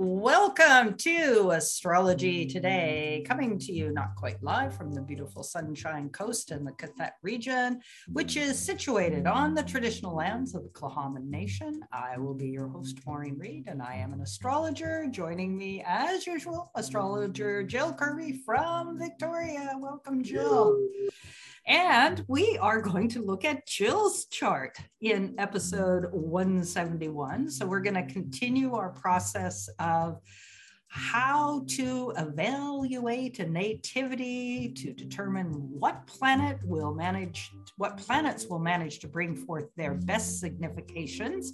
Welcome to Astrology Today, coming to you not quite live from the beautiful Sunshine Coast in the qathet region, which is situated on the traditional lands of the Tla'amin Nation. I will be your host, Maureen Reed, and I am an astrologer. Joining me, as usual, astrologer Jill Kirby from Victoria. Welcome, Jill. And we are going to look at Jill's chart in episode 171. So we're going to continue our process of how to evaluate a nativity to determine what planet will manage what planets will manage to bring forth their best significations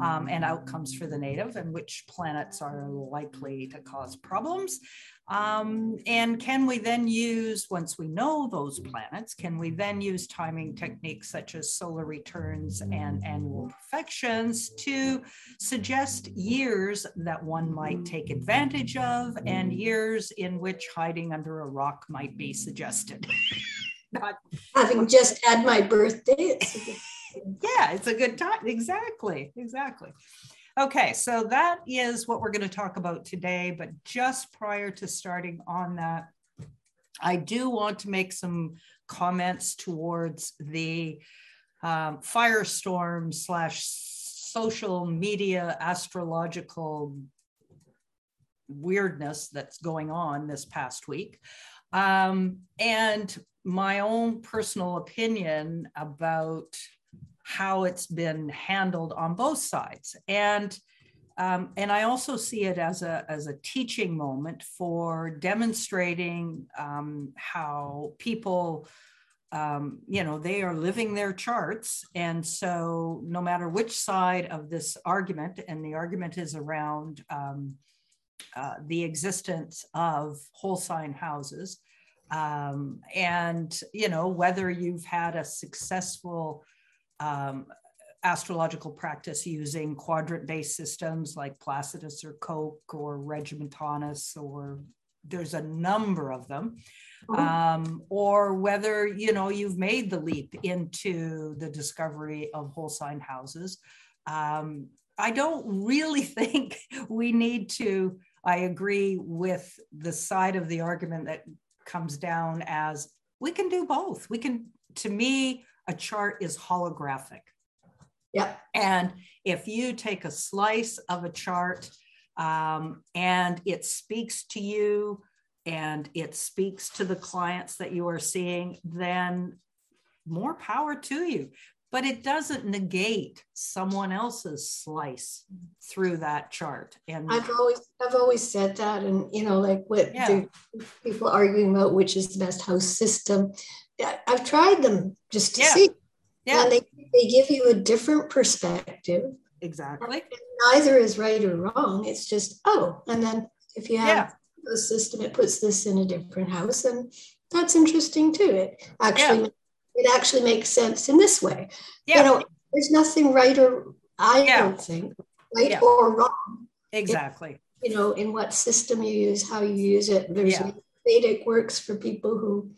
um, and outcomes for the native and which planets are likely to cause problems um, and can we then use, once we know those planets, can we then use timing techniques such as solar returns and annual perfections to suggest years that one might take advantage of and years in which hiding under a rock might be suggested? Not having just had my birthday. yeah, it's a good time. Exactly, exactly. Okay, so that is what we're going to talk about today. But just prior to starting on that, I do want to make some comments towards the um, firestorm slash social media astrological weirdness that's going on this past week. Um, and my own personal opinion about how it's been handled on both sides. And um, and I also see it as a, as a teaching moment for demonstrating um, how people, um, you know, they are living their charts. And so, no matter which side of this argument, and the argument is around um, uh, the existence of whole sign houses, um, and, you know, whether you've had a successful um, astrological practice using quadrant based systems like Placidus or Koch or Regiomontanus, or there's a number of them. Mm-hmm. Um, or whether you know you've made the leap into the discovery of whole sign houses. Um, I don't really think we need to. I agree with the side of the argument that comes down as we can do both. We can, to me, a chart is holographic. Yeah. And if you take a slice of a chart um, and it speaks to you and it speaks to the clients that you are seeing, then more power to you. But it doesn't negate someone else's slice through that chart. And I've always I've always said that, and you know, like what yeah. people arguing about which is the best house system. I've tried them just to yeah. see. Yeah. And they, they give you a different perspective. Exactly. neither is right or wrong. It's just, oh, and then if you have yeah. a system, it puts this in a different house. And that's interesting too. It actually yeah. it actually makes sense in this way. Yeah. You know, there's nothing right or I yeah. don't think, right or wrong. Exactly. you know, in what system you use, how you use it. There's. Vedic works for people who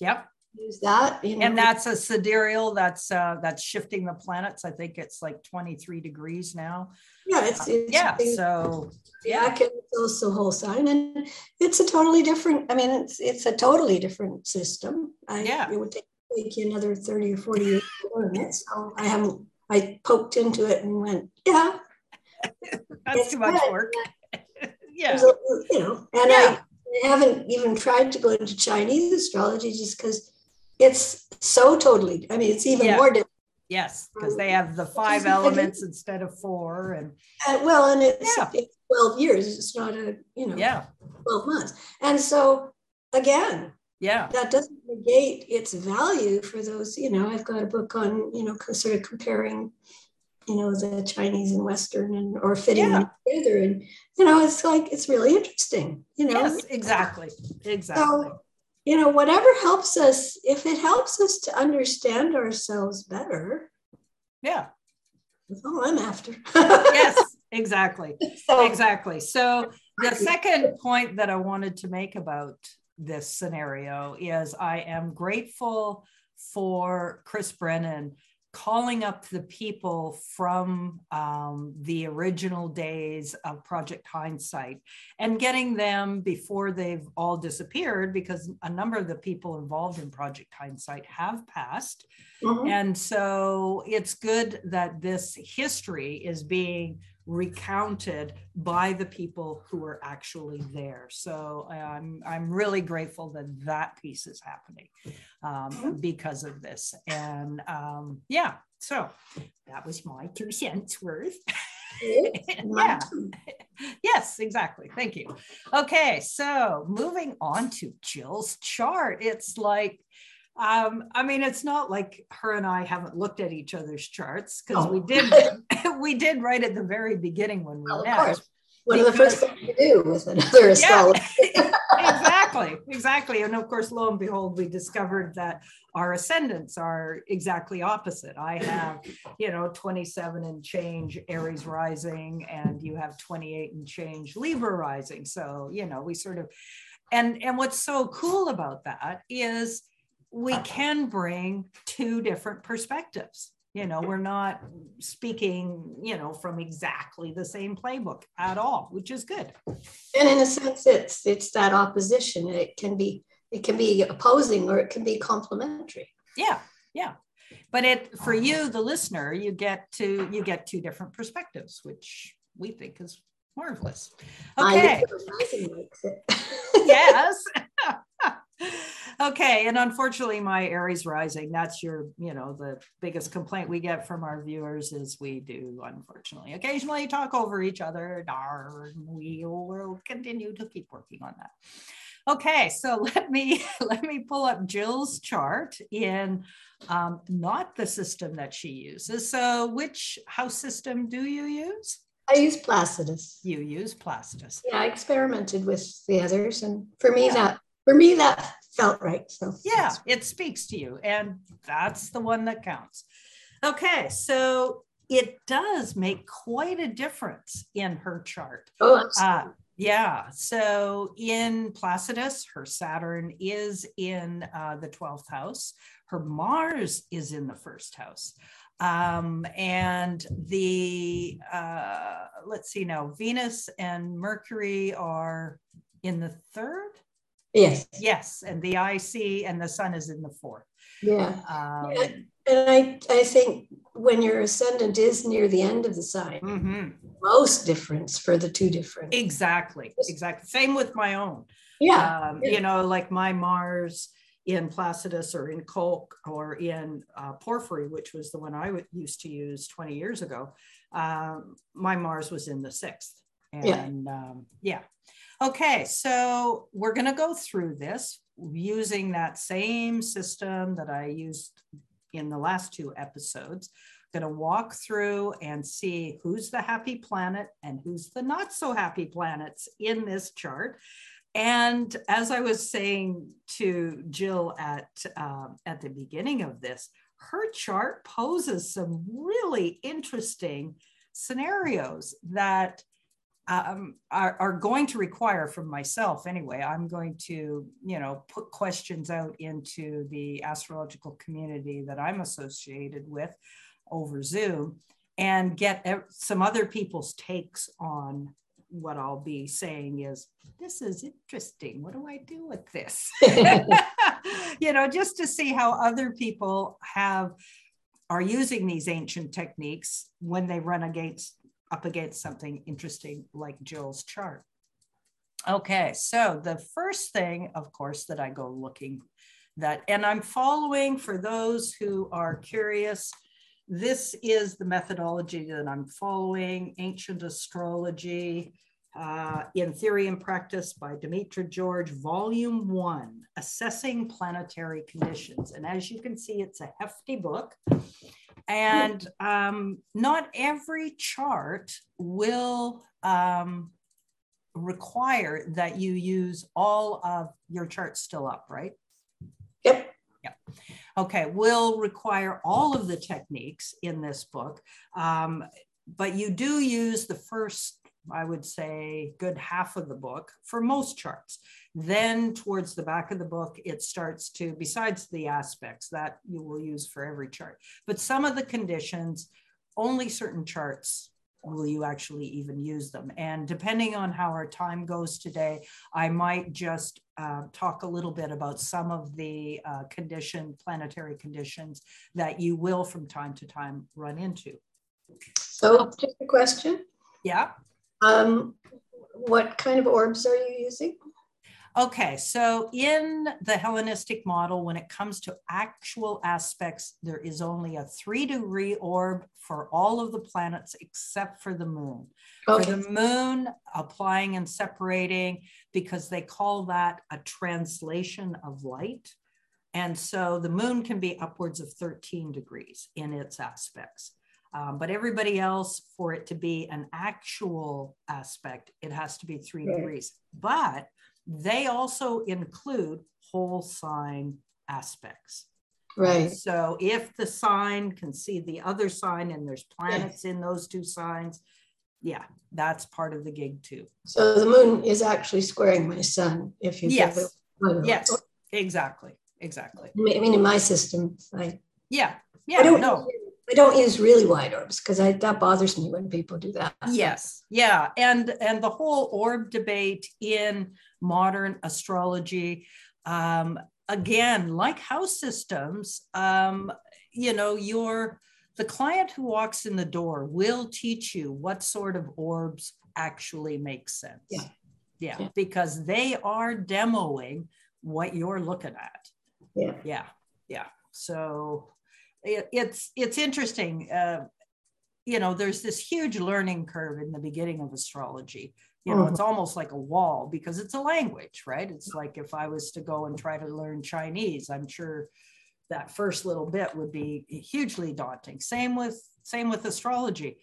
Yep use that. You know. And that's a sidereal. That's uh, that's shifting the planets. I think it's like 23 degrees now. Yeah, it's, it's yeah. So yeah, I can it's also whole sign, and it's a totally different. I mean, it's it's a totally different system. I, yeah, it would take, take you another 30 or 40 years to learn it. So I haven't. I poked into it and went, yeah. that's too much good. work. yeah, you know, and yeah. I. I haven't even tried to go into Chinese astrology just because it's so totally i mean it's even yeah. more difficult yes because they have the five elements instead of four and uh, well and it's, yeah. it's 12 years it's not a you know yeah 12 months and so again yeah that doesn't negate its value for those you know i've got a book on you know sort of comparing you know the chinese and western and or fitting yeah. together and you know it's like it's really interesting you know yes exactly exactly so, you know, whatever helps us, if it helps us to understand ourselves better. Yeah. That's all I'm after. yes, exactly. So, exactly. So the second point that I wanted to make about this scenario is I am grateful for Chris Brennan calling up the people from um, the original days of Project Hindsight and getting them before they've all disappeared, because a number of the people involved in Project Hindsight have passed. Mm-hmm. And so it's good that this history is being recounted by the people who are actually there. So I'm I'm really grateful that that piece is happening um, mm-hmm. because of this. And um, yeah, so that was my two cents worth. yeah. yes, exactly. Thank you. Okay, so moving on to Jill's chart. It's like um, I mean, it's not like her and I haven't looked at each other's charts because we did we did right at the very beginning when we well, met. One of the first things you do with another astrologer. Yeah, exactly, exactly. And of course, lo and behold, we discovered that our ascendants are exactly opposite. I have, you know, 27 and change Aries rising, and you have 28 and change Libra rising. So, you know, we sort of and and what's so cool about that is we can bring two different perspectives. You know we're not speaking you know from exactly the same playbook at all which is good. And in a sense it's it's that opposition. It can be it can be opposing or it can be complementary. Yeah yeah. But it for you the listener you get to you get two different perspectives which we think is marvelous. Okay. yes okay and unfortunately my aries rising that's your you know the biggest complaint we get from our viewers is we do unfortunately occasionally talk over each other Darn, we will continue to keep working on that okay so let me let me pull up jill's chart in um, not the system that she uses so which house system do you use I use Placidus. You use Placidus. Yeah, I experimented with the others, and for me, yeah. that for me that felt right. So yeah, it speaks to you, and that's the one that counts. Okay, so it does make quite a difference in her chart. Oh, uh, yeah. So in Placidus, her Saturn is in uh, the 12th house. Her Mars is in the first house. Um, and the, uh, let's see now, Venus and Mercury are in the third. Yes. Yes, and the IC and the sun is in the fourth. Yeah. Um, yeah. And I, I think when your ascendant is near the end of the sign, mm-hmm. most difference for the two different. Exactly. Exactly. Same with my own. Yeah. Um, yeah. You know, like my Mars in Placidus or in Koch or in uh, Porphyry, which was the one I w- used to use 20 years ago, um, my Mars was in the sixth. And yeah. Um, yeah. Okay, so we're going to go through this using that same system that I used in the last two episodes. Going to walk through and see who's the happy planet and who's the not so happy planets in this chart. And as I was saying to Jill at uh, at the beginning of this, her chart poses some really interesting scenarios that um, are, are, going to require from myself anyway. I'm going to you know put questions out into the astrological community that i'm associated with over zoom and get some other people's takes on what i'll be saying is this is interesting. What do i do with this? You know just to see how other people have are using these ancient techniques when they run against up against something interesting like Jill's chart. Okay, so the first thing, of course, that I go looking that, and I'm following for those who are curious, this is the methodology that I'm following, ancient astrology uh, in theory and practice by Demetra George, volume one, assessing planetary conditions. And as you can see, it's a hefty book. And um, not every chart will um, require that you use all of your charts still up, right? Yep. Yep. Okay, will require all of the techniques in this book, um, but you do use the first I would say good half of the book for most charts. Then towards the back of the book, it starts to, besides the aspects that you will use for every chart, but some of the conditions, only certain charts will you actually even use them? And depending on how our time goes today, I might just uh, talk a little bit about some of the uh, condition, planetary conditions that you will from time to time run into. So, just a question. Yeah. Um, what kind of orbs are you using? Okay, so in the Hellenistic model, when it comes to actual aspects, there is only a three degree orb for all of the planets except for the moon. Okay. For the moon, applying and separating, because they call that a translation of light. And so the moon can be upwards of 13 degrees in its aspects. Um, but everybody else, for it to be an actual aspect, it has to be three degrees. But they also include whole sign aspects. Right. So if the sign can see the other sign and there's planets in those two signs, yeah, that's part of the gig too. So the moon is actually squaring my sun if you yes. Yes, exactly. Exactly. I mean, in my system, I yeah, yeah, I don't, no. I don't use really wide orbs because that bothers me when people do that. Yes, yeah, and and the whole orb debate in modern astrology, um, again, like house systems, um, you know, your the client who walks in the door will teach you what sort of orbs actually make sense. Yeah. Yeah, yeah. because they are demoing what you're looking at. Yeah. Yeah. Yeah. So it, it's it's interesting. Uh, you know, there's this huge learning curve in the beginning of astrology. You know, mm-hmm. it's almost like a wall because it's a language, right? It's like if I was to go and try to learn Chinese, I'm sure that first little bit would be hugely daunting. Same with same with astrology.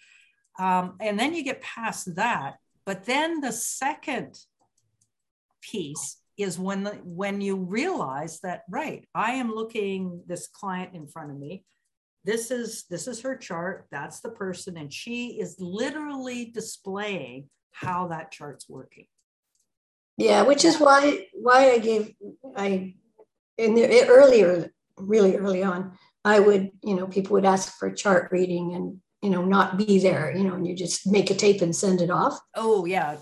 Um, and then you get past that, but then the second piece is when the, when you realize that right i am looking this client in front of me. This is this is her chart. That's the person and she is literally displaying how that chart's working. Yeah which is why why i gave i in the earlier really early on i would you know people would ask for chart reading and you know not be there you know and you just make a tape and send it off. Oh yeah. And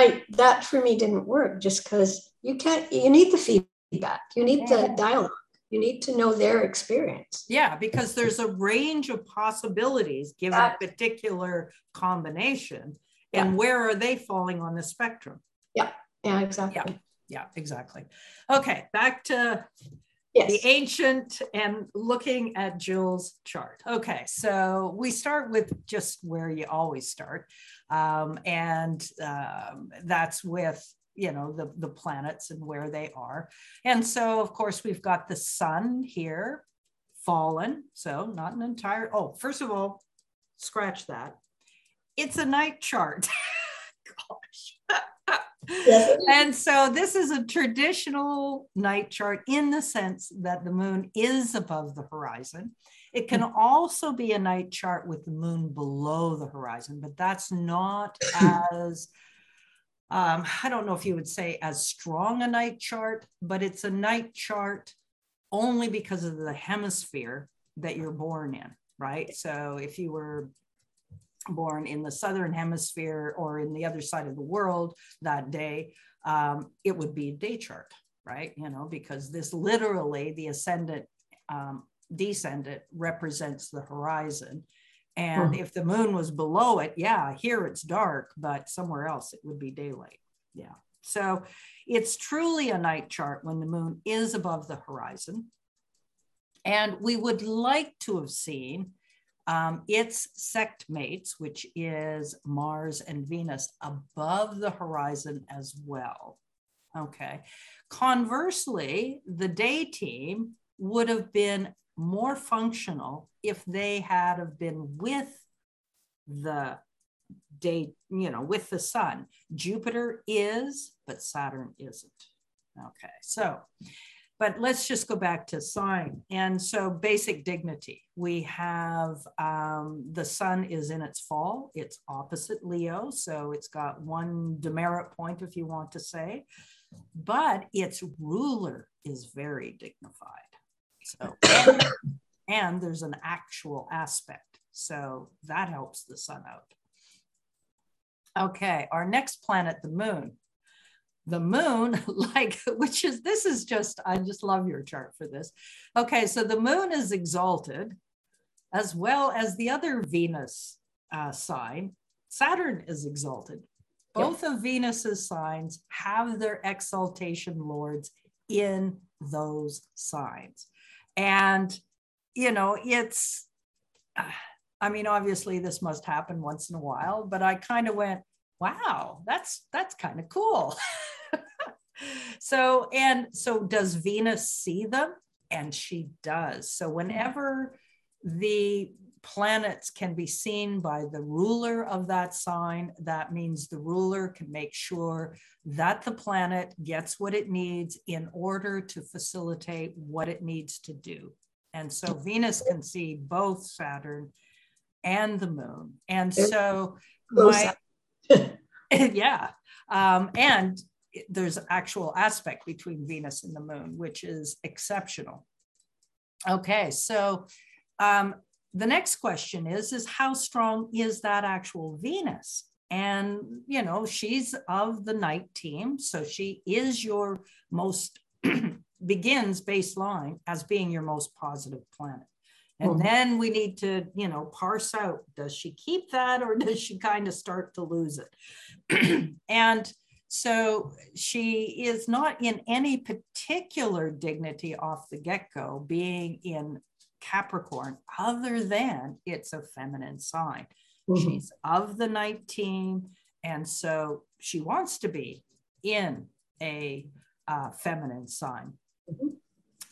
i that for me didn't work just because you can't you need the feedback. You need the dialogue. You need to know their experience. Yeah because there's a range of possibilities given that, a particular combination and yeah. where are they falling on the spectrum? Yeah yeah exactly. Yeah yeah exactly. Okay back to yes. the ancient and looking at Jill's chart. Okay, so we start with just where you always start, um, and um, that's with you know the the planets and where they are. And so of course we've got the sun here fallen. So not an entire oh first of all scratch that. It's a night chart. Gosh. Yes. and so this is a traditional night chart in the sense that the moon is above the horizon. It can mm-hmm. also be a night chart with the moon below the horizon but that's not as um, I don't know if you would say as strong a night chart, but it's a night chart only because of the hemisphere that you're born in, right? So if you were born in the southern hemisphere or in the other side of the world that day, um, it would be a day chart, right? You know, because this literally the ascendant um, descendant represents the horizon and hmm. if the moon was below it, yeah, here it's dark, but somewhere else it would be daylight. Yeah. So it's truly a night chart when the moon is above the horizon. And we would like to have seen um, its sect mates, which is Mars and Venus, above the horizon as well. Okay. Conversely, the day team would have been more functional if they had have been with the day, you know, with the sun. Jupiter is, but Saturn isn't. Okay, so but let's just go back to sign. And so, basic dignity. We have um, the sun is in its fall, it's opposite Leo. So, it's got one demerit point, if you want to say, but its ruler is very dignified. So, and, and there's an actual aspect. So, that helps the sun out. Okay, our next planet, the moon the moon like which is this is just i just love your chart for this okay so the moon is exalted as well as the other venus uh, sign saturn is exalted both yep. of venus's signs have their exaltation lords in those signs and you know it's i mean obviously this must happen once in a while but i kind of went wow that's that's kind of cool so, and so does Venus see them? And she does. So, whenever the planets can be seen by the ruler of that sign, that means the ruler can make sure that the planet gets what it needs in order to facilitate what it needs to do. And so Venus can see both Saturn and the moon. And so, my, yeah. Um, and there's actual aspect between Venus and the moon, which is exceptional. Okay, so um, the next question is, is how strong is that actual Venus? And, you know, she's of the night team. So she is your most, begins baseline as being your most positive planet. And mm-hmm. then we need to, you know, parse out does she keep that or does she kind of start to lose it? and so she is not in any particular dignity off the get go, being in Capricorn, other than it's a feminine sign. Mm-hmm. She's of the night team. And so she wants to be in a uh, feminine sign. Mm-hmm.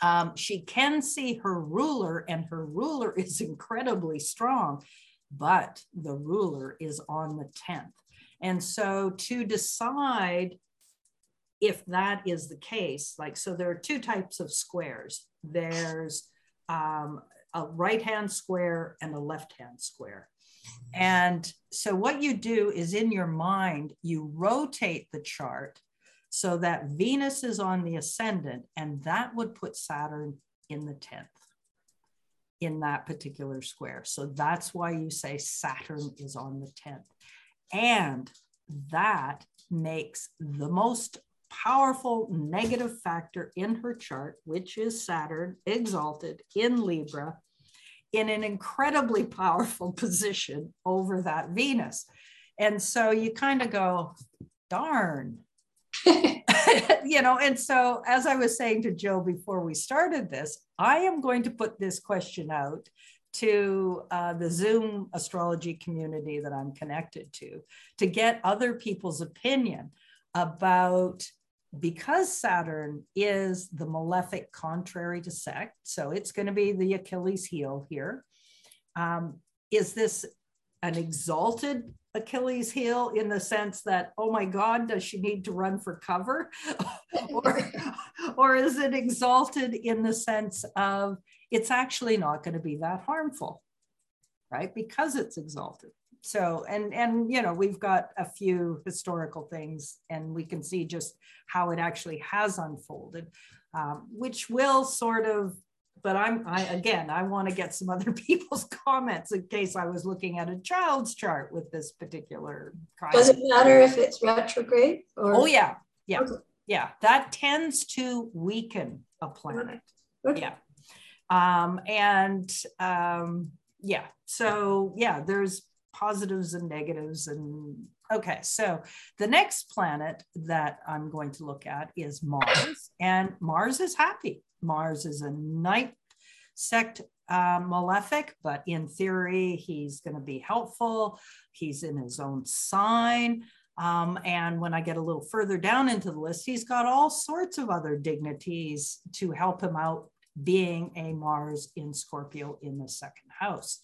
Um, she can see her ruler, and her ruler is incredibly strong, but the ruler is on the 10th. And so to decide if that is the case, like, so there are two types of squares there's um, a right hand square and a left hand square. And so what you do is in your mind, you rotate the chart so that Venus is on the ascendant, and that would put Saturn in the 10th in that particular square. So that's why you say Saturn is on the 10th. And that makes the most powerful negative factor in her chart, which is Saturn exalted in Libra, in an incredibly powerful position over that Venus. And so you kind of go, darn. you know, and so as I was saying to Joe before we started this, I am going to put this question out to uh, the Zoom astrology community that I'm connected to to get other people's opinion about because Saturn is the malefic contrary to sect, so it's going to be the Achilles heel here. Um, is this an exalted Achilles heel in the sense that, oh my God, does she need to run for cover? or, or is it exalted in the sense of it's actually not going to be that harmful, right? Because it's exalted. So, and, and, you know, we've got a few historical things and we can see just how it actually has unfolded, um, which will sort of but I'm I again I want to get some other people's comments in case I was looking at a child's chart with this particular. Does it matter if it's retrograde? Or? Oh yeah, yeah, okay. yeah. That tends to weaken a planet. Okay. Yeah, um, and um, yeah, so yeah, there's positives and negatives and okay so the next planet that i'm going to look at is mars and mars is happy. Mars is a night sect uh, malefic but in theory he's going to be helpful. He's in his own sign. Um, and when I get a little further down into the list, he's got all sorts of other dignities to help him out being a Mars in Scorpio in the second house.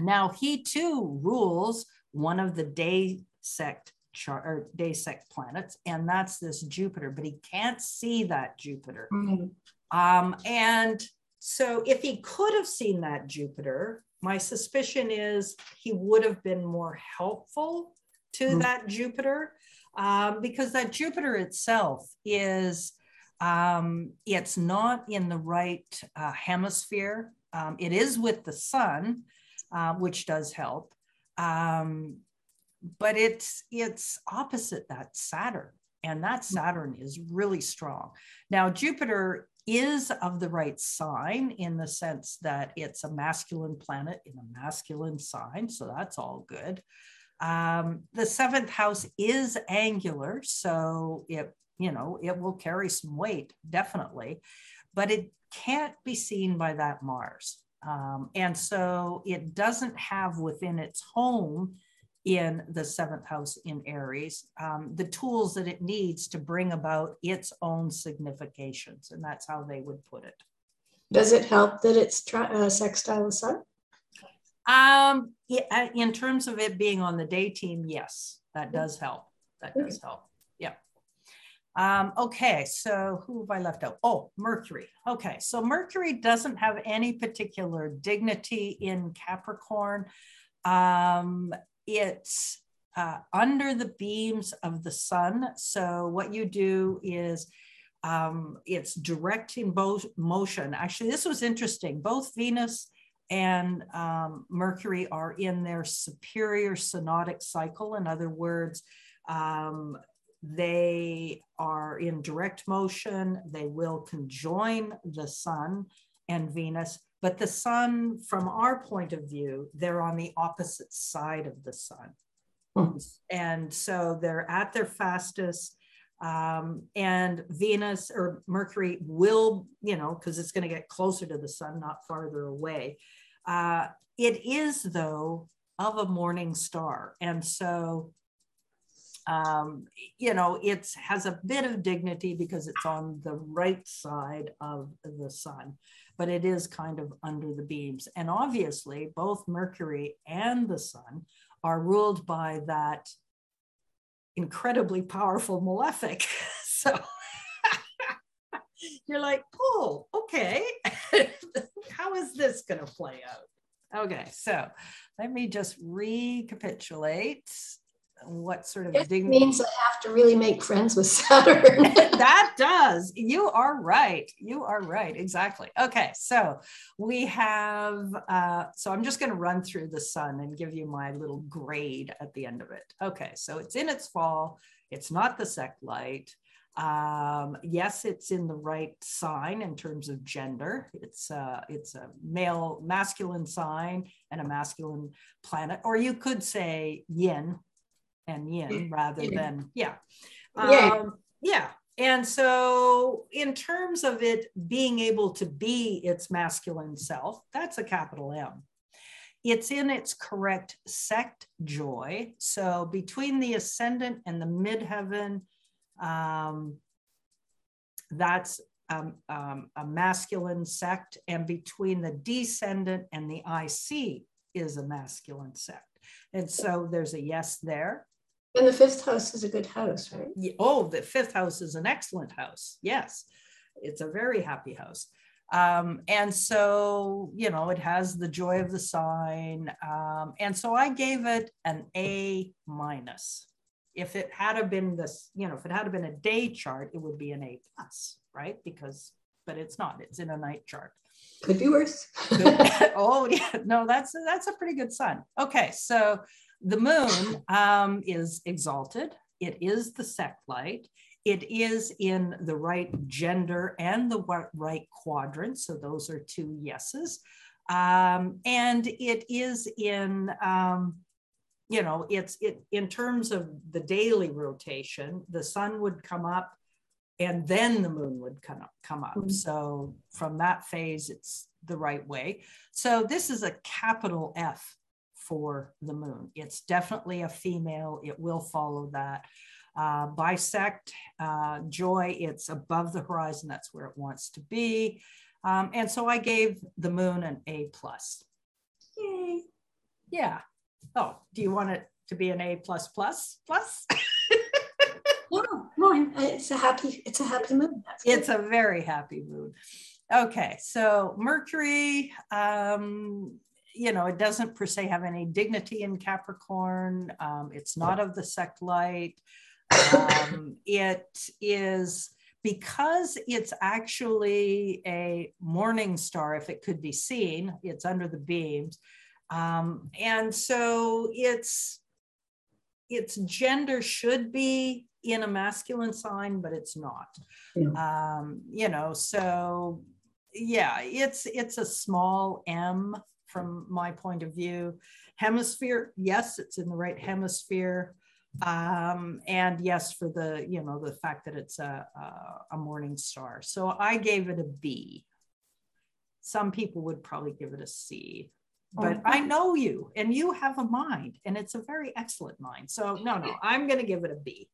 Now, he too rules one of the day sect chart or day sect planets, and that's this Jupiter, but he can't see that Jupiter. Mm-hmm. Um, and so if he could have seen that Jupiter, my suspicion is he would have been more helpful to mm-hmm. that Jupiter um, because that Jupiter itself is um, it's not in the right uh, hemisphere. Um, it is with the sun, uh, which does help, um, but it's it's opposite that Saturn, and that mm-hmm. Saturn is really strong. Now Jupiter is of the right sign in the sense that it's a masculine planet in a masculine sign, so that's all good. Um, the seventh house is angular, so it you know it will carry some weight definitely, but it can't be seen by that Mars, um, and so it doesn't have within its home in the seventh house in Aries, um, the tools that it needs to bring about its own significations. And that's how they would put it. Does it help that it's tri- uh, sextile the sun? Um, yeah, uh, in terms of it being on the day team, yes, that does help. That does help. Yeah. Um, okay, so who have I left out? Oh, Mercury. Okay, so Mercury doesn't have any particular dignity in Capricorn. Um, it's uh, under the beams of the sun. So what you do is um, it's directing both motion. Actually, this was interesting. Both Venus and um, Mercury are in their superior synodic cycle. In other words, um, they are in direct motion. They will conjoin the sun and Venus but the sun, from our point of view, they're on the opposite side of the sun. Hmm. And so they're at their fastest. Um, and Venus or Mercury will, you know, because it's going to get closer to the sun, not farther away. Uh, it is, though, of a morning star. And so um, you know, it has a bit of dignity because it's on the right side of the sun but it is kind of under the beams. And obviously, both Mercury and the sun are ruled by that incredibly powerful malefic. so you're like, oh, okay. How is this going to play out? Okay, so let me just recapitulate what sort of it dignity means I have to really make friends with Saturn. that does. You are right. You are right. Exactly. Okay. So we have, uh, so I'm just going to run through the sun and give you my little grade at the end of it. Okay. So it's in its fall. It's not the sect light. Um, yes, it's in the right sign in terms of gender. It's uh, it's a male masculine sign and a masculine planet, or you could say yin and yin rather yeah. than yeah. Yeah. Um, yeah. And so in terms of it being able to be its masculine self that's a capital m. It's in its correct sect joy. So between the ascendant and the midheaven um, that's um, um, a masculine sect. And between the descendant and the ic is a masculine sect. And so there's a yes there and the fifth house is a good house, right? Oh, the fifth house is an excellent house. Yes, it's a very happy house. Um, and so, you know, it has the joy of the sign. Um, and so I gave it an A minus. If it had been this, you know, if it had been a day chart, it would be an A plus, right? Because, but it's not. It's in a night chart. Could be worse. oh yeah, no, that's that's a pretty good sign. Okay, so the moon um, is exalted. It is the sect light. It is in the right gender and the right quadrant. So those are two yeses. Um, and it is in, um, you know, it's it in terms of the daily rotation, the sun would come up and then the moon would come up, come up. Mm-hmm. So from that phase, it's the right way. So this is a capital F for the moon. It's definitely a female, it will follow that. Uh, bisect, uh, joy, it's above the horizon, that's where it wants to be. Um, and so I gave the moon an A plus. Yay. Yeah. Oh, do you want it to be an A plus plus plus. no, no, it's a happy, it's a happy moon. It's a very happy moon. Okay, so Mercury, um, you know, it doesn't per se have any dignity in Capricorn. Um, it's not of the sect light. Um, it is because it's actually a morning star, if it could be seen, it's under the beams. Um, and so its its gender should be in a masculine sign, but it's not. Yeah. Um, you know, so yeah, it's it's a small M from my point of view. Hemisphere, yes, it's in the right hemisphere. Um, and yes, for the, you know, the fact that it's a, a, a morning star. So I gave it a B. Some people would probably give it a C but oh. I know you and you have a mind and it's a very excellent mind. So no, no, I'm going to give it a B.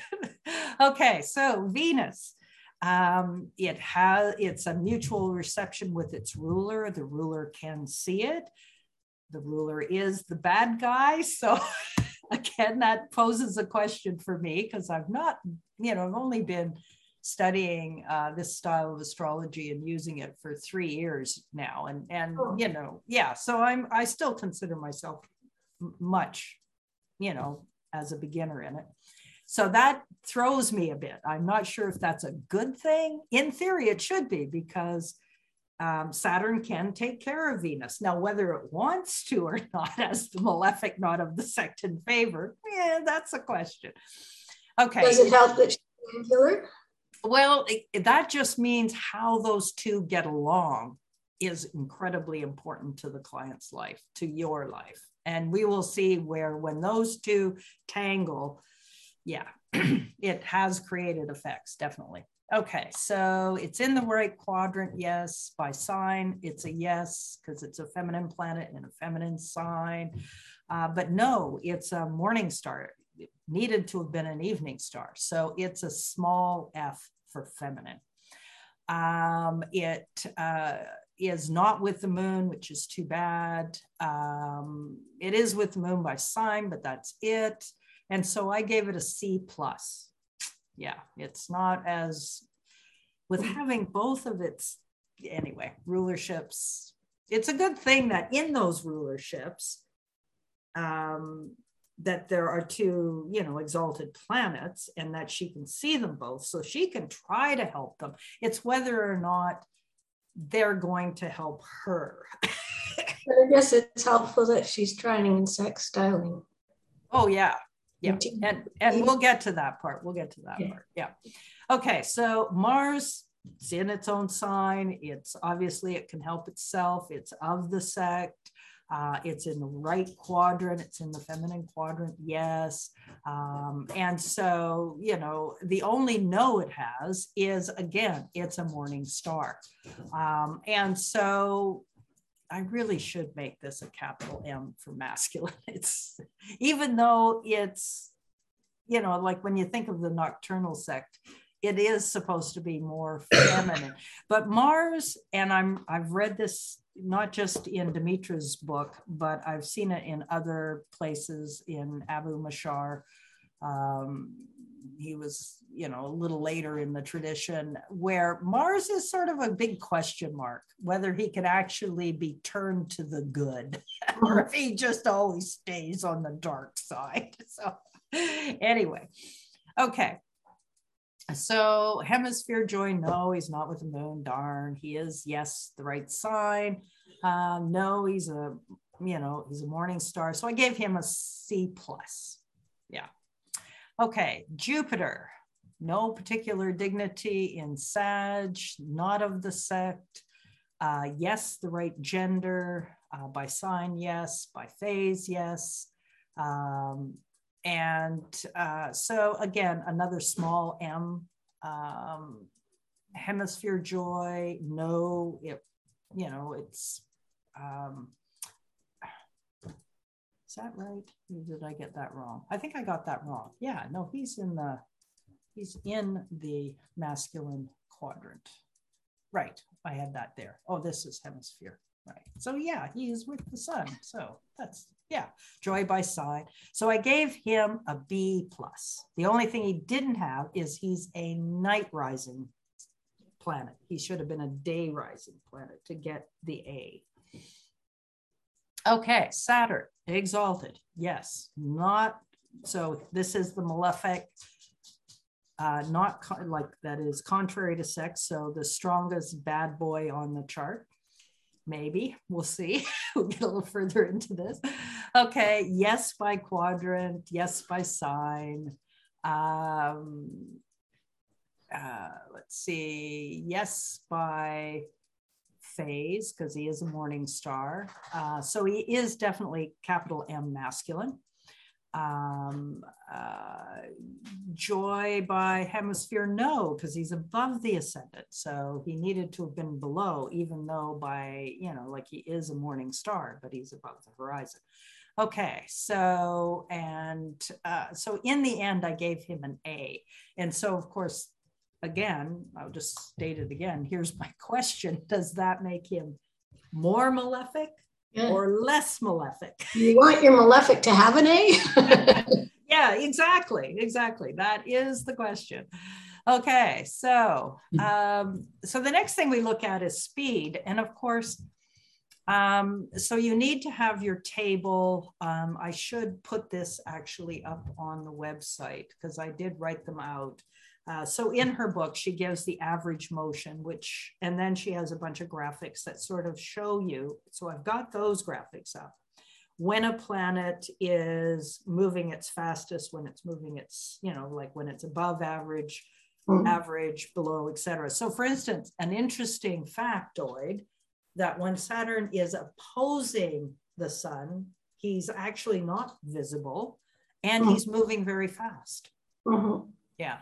okay. So Venus, um, it has, it's a mutual reception with its ruler. The ruler can see it. The ruler is the bad guy. So again, that poses a question for me because I've not, you know, I've only been studying uh, this style of astrology and using it for three years now and and oh. you know yeah so i'm i still consider myself much you know as a beginner in it so that throws me a bit i'm not sure if that's a good thing in theory it should be because um, Saturn can take care of Venus. Now, whether it wants to or not, as the malefic not of the sect in favor, yeah, that's a question. Okay. Does it help that she's angular? Well, it, that just means how those two get along is incredibly important to the client's life, to your life. And we will see where when those two tangle, yeah, it has created effects, definitely. Okay, so it's in the right quadrant, yes. By sign, it's a yes, because it's a feminine planet and a feminine sign. Uh, but no, it's a morning star. It needed to have been an evening star. So it's a small f for feminine. Um, it uh, is not with the moon, which is too bad. Um, it is with the moon by sign, but that's it. And so I gave it a C plus. Yeah, it's not as with having both of its anyway rulerships. It's a good thing that in those rulerships, um, that there are two, you know, exalted planets and that she can see them both. So she can try to help them. It's whether or not they're going to help her. I guess it's helpful that she's trying in sex sextiling. Oh yeah. Yeah. And and we'll get to that part. We'll get to that yeah. part. Yeah. Okay. So Mars it's in its own sign. It's obviously it can help itself. It's of the sect. Uh, it's in the right quadrant. It's in the feminine quadrant. Yes. Um, and so, you know, the only no it has is again, it's a morning star. Um, and so I really should make this a capital M for masculine. It's even though it's, you know, like when you think of the nocturnal sect, it is supposed to be more feminine. But Mars, and I'm I've read this not just in Demetra's book, but I've seen it in other places in Abu Mashar. Um, he was, you know, a little later in the tradition where Mars is sort of a big question mark whether he could actually be turned to the good or if he just always stays on the dark side. So, anyway, okay. So hemisphere joy, no, he's not with the moon. Darn, he is yes, the right sign. Um, no, he's a you know he's a morning star. So I gave him a C plus. Yeah. Okay, Jupiter, no particular dignity in Sag, not of the sect. Uh, yes, the right gender. Uh, by sign, yes. By phase, yes. Um, and uh, so again, another small M. Um, hemisphere joy, no, it, you know, it's, um, that right? Or did I get that wrong? I think I got that wrong. Yeah, no, he's in the, he's in the masculine quadrant. Right, I had that there. Oh, this is hemisphere. Right. So yeah, he is with the sun. So that's Yeah, joy by sign. So I gave him a B plus. The only thing he didn't have is he's a night rising planet. He should have been a day rising planet to get the A. Okay, Saturn, exalted. Yes, not so. This is the malefic, uh, not like that is contrary to sex. So the strongest bad boy on the chart. Maybe we'll see. we'll get a little further into this. Okay, yes by quadrant, yes by sign. Um, uh, let's see, yes by phase because he is a morning star. Uh, so he is definitely capital M masculine. Um, uh, joy by hemisphere, no, because he's above the ascendant. So he needed to have been below, even though by, you know, like he is a morning star, but he's above the horizon. Okay, so, and uh, so in the end, I gave him an A. And so, of course, again, I'll just state it again. Here's my question Does that make him more malefic yeah. or less malefic? You want your malefic to have an A? yeah, exactly. Exactly. That is the question. Okay, so hmm. um, so the next thing we look at is speed, and of course, um, so you need to have your table. Um, I should put this actually up on the website because I did write them out. Uh, so in her book, she gives the average motion, which, and then she has a bunch of graphics that sort of show you. So I've got those graphics up. When a planet is moving its fastest, when it's moving its, you know, like when it's above average, mm-hmm. average, below, etc. So for instance, an interesting factoid that when Saturn is opposing the sun, he's actually not visible and mm-hmm. he's moving very fast. Mm-hmm. Yeah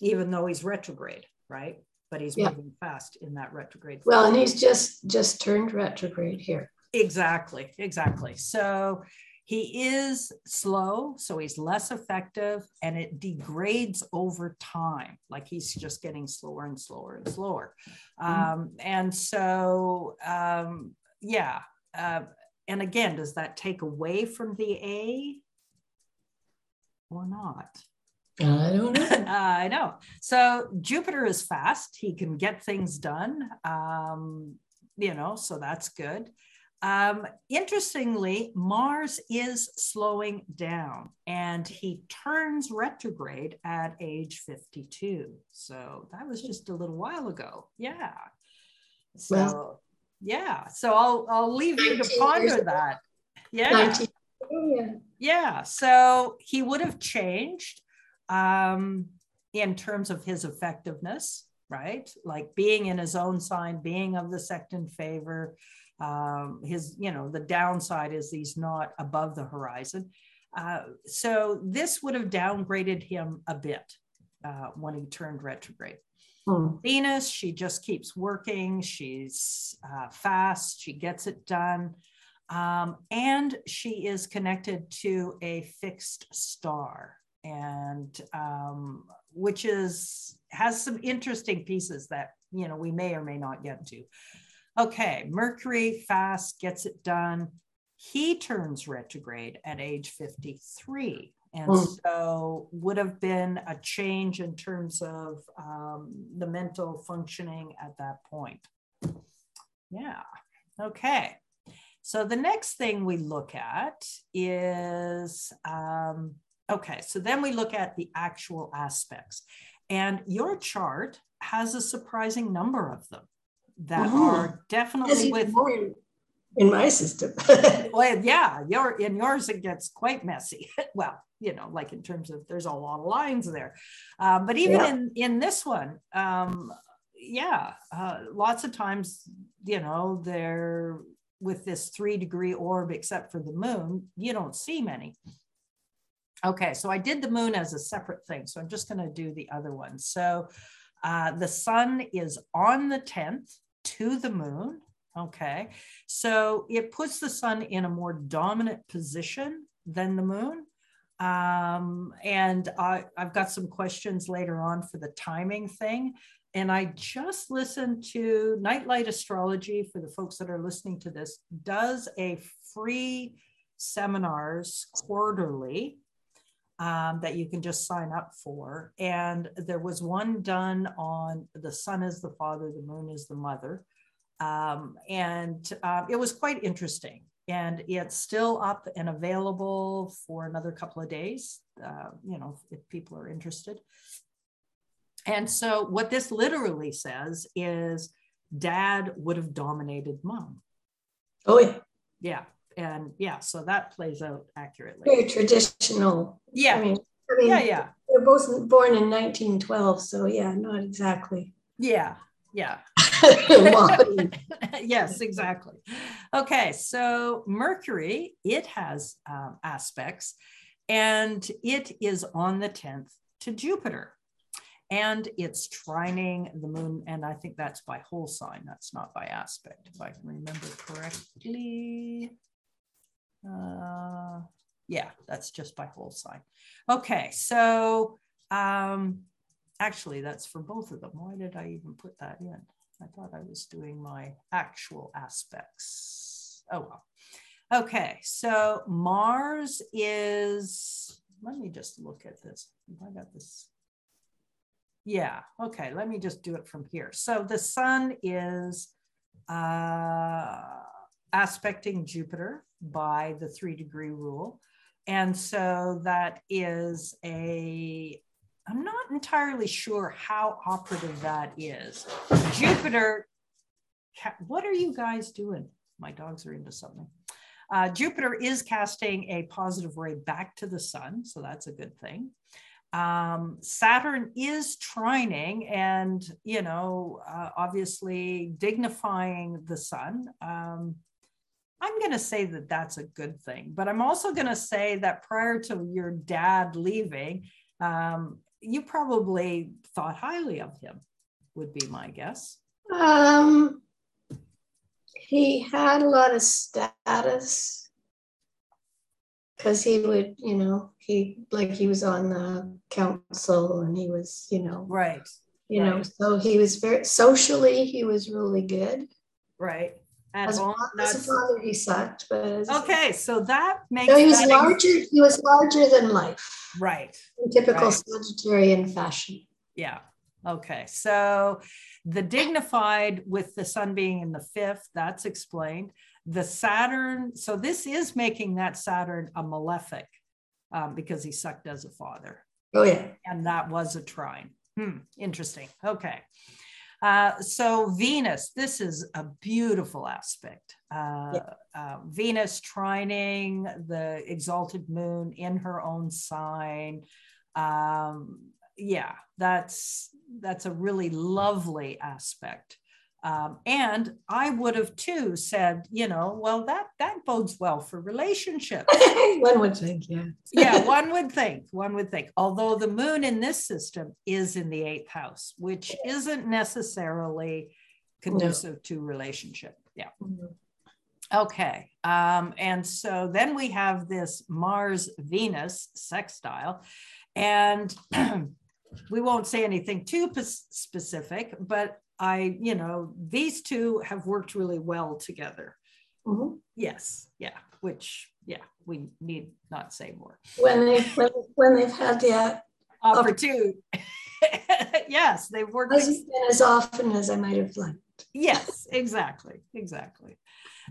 even though he's retrograde, right? But he's yeah. moving fast in that retrograde. Well, and he's just just turned retrograde here. Exactly, exactly. So he is slow, so he's less effective, and it degrades over time. Like he's just getting slower and slower and slower. Mm-hmm. Um, and so, um, yeah. Uh, and again, does that take away from the A or not? I don't know. I know. So Jupiter is fast. He can get things done. Um, you know, so that's good. Um, interestingly, Mars is slowing down and he turns retrograde at age 52. So that was just a little while ago. Yeah. So, well, yeah. So I'll, I'll leave you to ponder that. Yeah. Yeah. So he would have changed um, in terms of his effectiveness, right? Like being in his own sign, being of the sect in favor. Um, his, you know, the downside is he's not above the horizon. Uh, so this would have downgraded him a bit uh, when he turned retrograde. Hmm. Venus, she just keeps working. She's uh, fast. She gets it done. Um, and she is connected to a fixed star and um, which is has some interesting pieces that you know we may or may not get to. Okay, Mercury fast gets it done. He turns retrograde at age 53. And mm. so would have been a change in terms of um, the mental functioning at that point. Yeah. Okay. So the next thing we look at is um, Okay, so then we look at the actual aspects. And your chart has a surprising number of them that mm-hmm. are definitely with in my system. well, yeah, your in yours it gets quite messy. well, you know, like in terms of there's a lot of lines there, um, but even yeah. in in this one, um, yeah, uh, lots of times, you know, they're with this three degree orb, except for the moon, you don't see many. Okay, so I did the moon as a separate thing. So I'm just going to do the other one. So uh, the sun is on the 10th to the moon. Okay, so it puts the sun in a more dominant position than the moon. Um, and I, I've got some questions later on for the timing thing. And I just listened to Nightlight Astrology for the folks that are listening to this, does a free seminars quarterly um, that you can just sign up for. And there was one done on the sun is the father, the moon is the mother. Um, and uh, it was quite interesting. And it's still up and available for another couple of days, uh, you know, if people are interested. And so, what this literally says is dad would have dominated mom. Oh, yeah. Yeah and yeah, so that plays out accurately. Very traditional. Yeah. I mean, I mean yeah, yeah. They're both born in 1912, so yeah, not exactly. Yeah, yeah. yes, exactly. Okay, so Mercury, it has um, aspects and it is on the 10th to Jupiter and it's trining the moon and i think that's by whole sign that's not by aspect if i can remember correctly uh, yeah, that's just by whole sign. Okay, so um, actually that's for both of them. Why did I even put that in? I thought I was doing my actual aspects. Oh well. Okay, so Mars is, let me just look at this. I got this. Yeah, okay, let me just do it from here. So the sun is uh, aspecting Jupiter by the three degree rule. And so that is a, I'm not entirely sure how operative that is. Jupiter, what are you guys doing? My dogs are into something. Uh, Jupiter is casting a positive ray back to the sun, so that's a good thing. Um, Saturn is trining and, you know, uh, obviously dignifying the sun. Um, I'm going to say that that's a good thing. But I'm also going to say that prior to your dad leaving, um, you probably thought highly of him, would be my guess. Um, he had a lot of status because he would, you know, he like he was on the council and he was, you know, right. You right. know, so he was very socially, he was really good. Right as, all, as a father, he sucked, but okay, so that makes. So he was larger. He was larger than life. Right. In typical right. Sagittarian fashion. Yeah. Okay. So the dignified with the sun being in the fifth, that's explained. The Saturn. So this is making that Saturn a malefic um, because he sucked as a father. Oh yeah. And that was a trine. Hmm. Interesting. Okay. Uh, so Venus, this is a beautiful aspect. Uh, yeah. uh, Venus trining the exalted moon in her own sign. Um, yeah, that's that's a really lovely aspect. Um, and I would have too said, you know, well, that that bodes well for relationships. one would think, yeah. yeah, one would think, one would think. Although the moon in this system is in the eighth house, which isn't necessarily conducive no. to relationship. Yeah. Mm-hmm. Okay. Um, and so then we have this Mars Venus sextile. And we won't say anything too specific, but I, you know, these two have worked really well together. Mm-hmm. Yes, yeah, which, yeah, we need not say more. When they when, when they've had the opportunity, yes, they've worked as often as I might have liked. yes, exactly, exactly.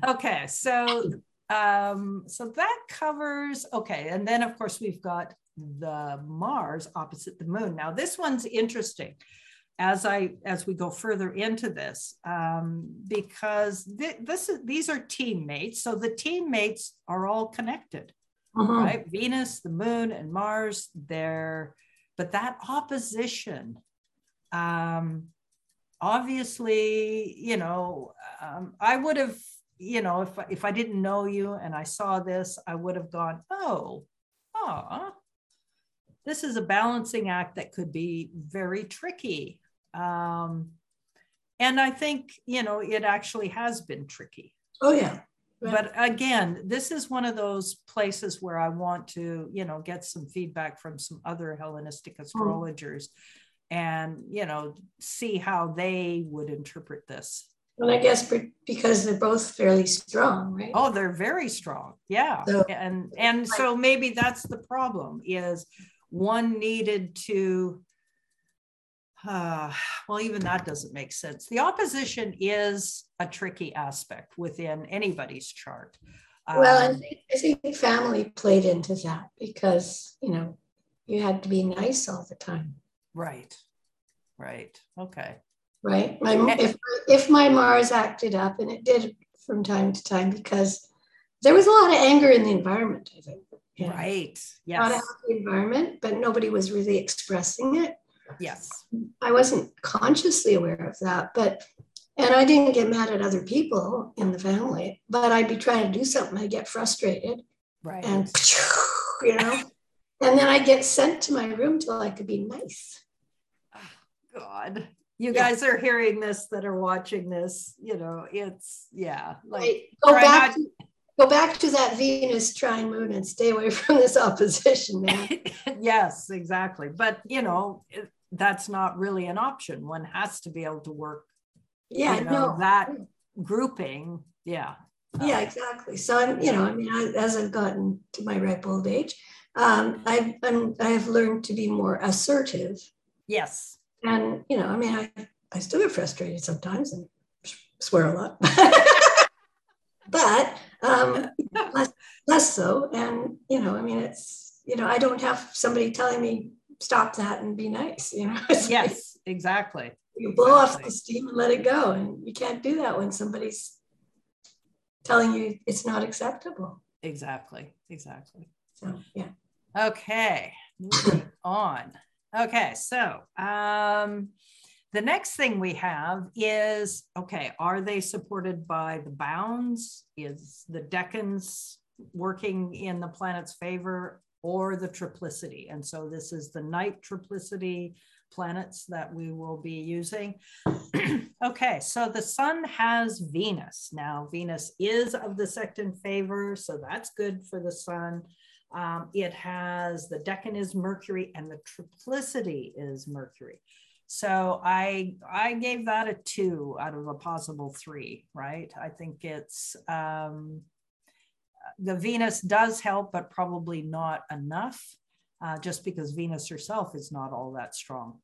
Okay, so um, so that covers okay, and then of course we've got the Mars opposite the Moon. Now this one's interesting as I as we go further into this, um, because th- this is these are teammates, so the teammates are all connected, uh-huh. right? Venus, the Moon, and Mars. They're but that opposition, um, obviously, you know, um, I would have, you know, if if I didn't know you and I saw this, I would have gone, oh, ah. This is a balancing act that could be very tricky um, and I think, you know, it actually has been tricky. Oh, yeah. Right. But again, this is one of those places where I want to, you know, get some feedback from some other Hellenistic hmm. astrologers mm. and, you know, see how they would interpret this. Well, I guess because they're both fairly strong, right? Oh, they're very strong. Yeah. So, and and so maybe that's the problem is one needed to uh, well, even that doesn't make sense. The opposition is a tricky aspect within anybody's chart. well, I um, think, I think family played into that because, you know, you had to be nice all the time. Right. Right. Okay. Right. My, if, if my Mars acted up, and it did from time to time, because there was a lot of anger in the environment, I think. Yeah. Right. Yes. Not a healthy environment, but nobody was really expressing it. Yes. I wasn't consciously aware of that, but and I didn't get mad at other people in the family, but I'd be trying to do something, I'd get frustrated. Right. And you know, and then I get sent to my room till I could be nice. Oh, ah, God. You yeah. guys are hearing this that are watching this, you know, it's yeah, like right. go back not- to, go back to that Venus trine moon and stay away from this opposition, man. yes, exactly. But you know, that's not really an option. One has to be able to work. Yeah, you know, no. that grouping. Yeah. Yeah, exactly. So I'm, you know, I mean, I, as I've gotten to my ripe old age, um, I've I'm, I've learned to be more assertive. Yes. And you know, I mean, I I still get frustrated sometimes and swear a lot, but um, less less so. And you know, I mean, it's you know, I don't have somebody telling me stop that and be nice. You know. It's yes, like, exactly. You blow exactly. off the steam and let it go, and you can't do that when somebody's telling you it's not acceptable. Exactly. Exactly. So yeah. Okay, moving on. Okay, so um, the next thing we have is okay, are they supported by the bounds? Is the decans working in the planet's favor? Or the triplicity. And so this is the night triplicity planets that we will be using. okay, so the sun has Venus. Now, Venus is of the sect in favor, so that's good for the sun. Um, it has the decan is Mercury and the triplicity is Mercury. So I I gave that a two out of a possible three, right? I think it's um, the Venus does help, but probably not enough, uh, just because Venus herself is not all that strong.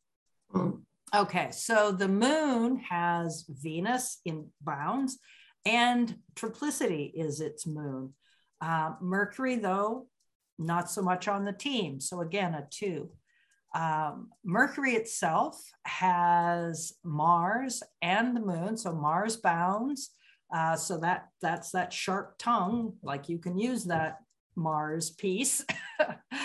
Okay, so the moon has Venus in bounds, and triplicity is its moon. Uh, Mercury, though, not so much on the team. So again, a two. Um, Mercury itself has Mars and the moon. So Mars bounds uh, so that that's that sharp tongue, like you can use that Mars piece.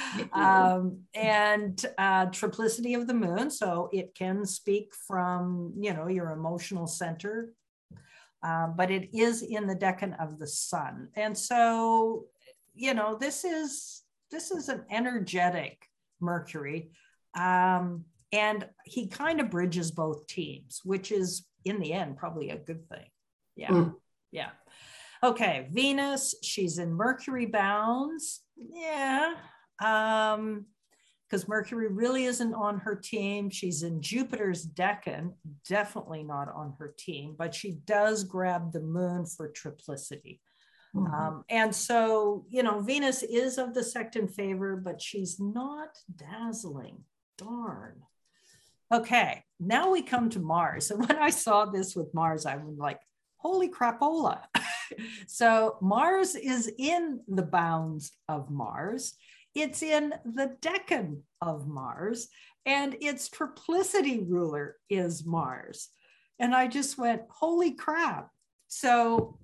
um, and uh, triplicity of the moon. So it can speak from, you know, your emotional center, uh, but it is in the decan of the sun. And so, you know, this is, this is an energetic Mercury. Um, and he kind of bridges both teams, which is in the end probably a good thing. Yeah. Mm. Yeah. Okay. Venus, she's in Mercury bounds. Yeah. Um, because Mercury really isn't on her team. She's in Jupiter's decan, definitely not on her team, but she does grab the moon for triplicity. Mm-hmm. Um, and so, you know, Venus is of the sect in favor, but she's not dazzling. Darn. Okay, now we come to Mars. And when I saw this with Mars, I was like, holy crapola. so Mars is in the bounds of Mars. It's in the decan of Mars, and its triplicity ruler is Mars. And I just went, holy crap. So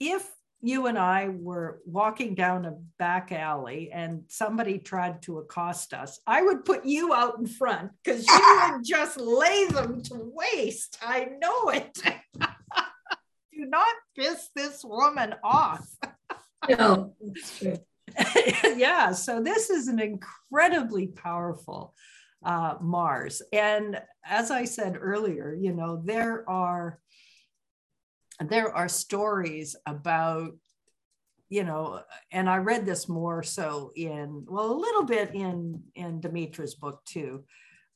if you and I were walking down a back alley and somebody tried to accost us, I would put you out in front because you would just lay them to waste. I know it. do not piss this woman off. no, that's true. yeah, so this is an incredibly powerful uh, Mars. And as I said earlier, you know, there are there are stories about you know and i read this more so in well a little bit in in demetra's book too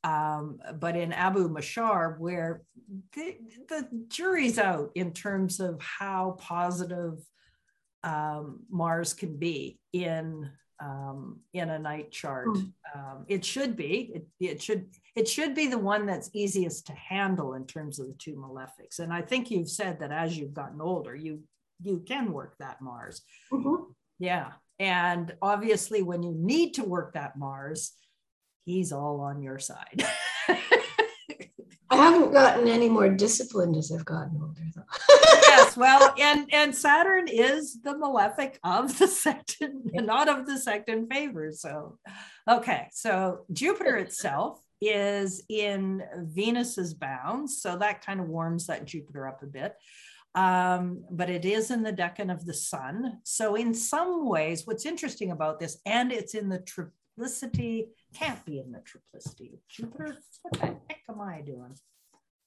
Um, but in Abu Mashar, where the, the, jury's out in terms of how positive um, Mars can be in um, in a night chart. Mm. Um, it should be. It, it, should. It should be the one that's easiest to handle in terms of the two malefics. And I think you've said that as you've gotten older, you you can work that Mars. Mm-hmm. Yeah, and obviously, when you need to work that Mars, he's all on your side. I haven't gotten any more disciplined as I've gotten older, though. yes, well, and and Saturn is the malefic of the second, not of the second favor. So, okay, so Jupiter itself is in Venus's bounds, so that kind of warms that Jupiter up a bit. Um, but it is in the decan of the Sun. So, in some ways, what's interesting about this, and it's in the triplicity can't be in the triplicity of Jupiter. What the heck am I doing?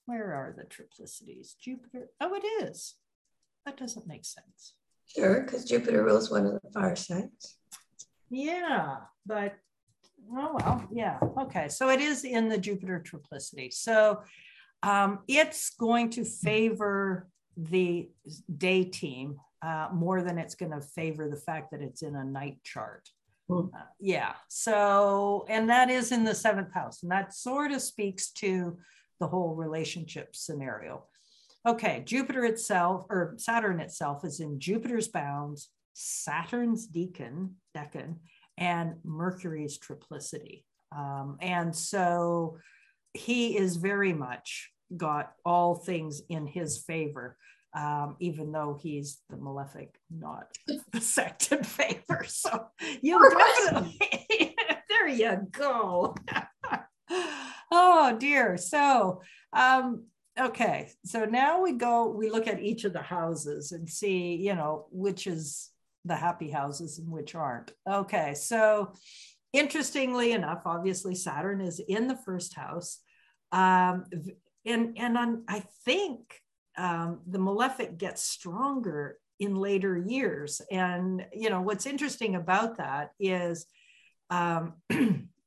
Where are the triplicities? Jupiter. Oh, it is. That doesn't make sense. Sure, because Jupiter rules one of the fire signs. Yeah, but oh well, yeah. Okay, so it is in the Jupiter triplicity. So um, it's going to favor the day team uh, more than it's going to favor the fact that it's in a night chart. Uh, yeah. So, and that is in the seventh house. And that sort of speaks to the whole relationship scenario. Okay. Jupiter itself, or Saturn itself, is in Jupiter's bounds, Saturn's deacon, decan, and Mercury's triplicity. Um, and so he is very much got all things in his favor um, even though he's the malefic, not the sect in favor. So you definitely, there you go. oh dear. So, um, okay. So now we go, we look at each of the houses and see, you know, which is the happy houses and which aren't. Okay. So, interestingly enough, obviously, Saturn is in the first house. Um, and and on, I think um, the malefic gets stronger in later years. And, you know, what's interesting about that is, um,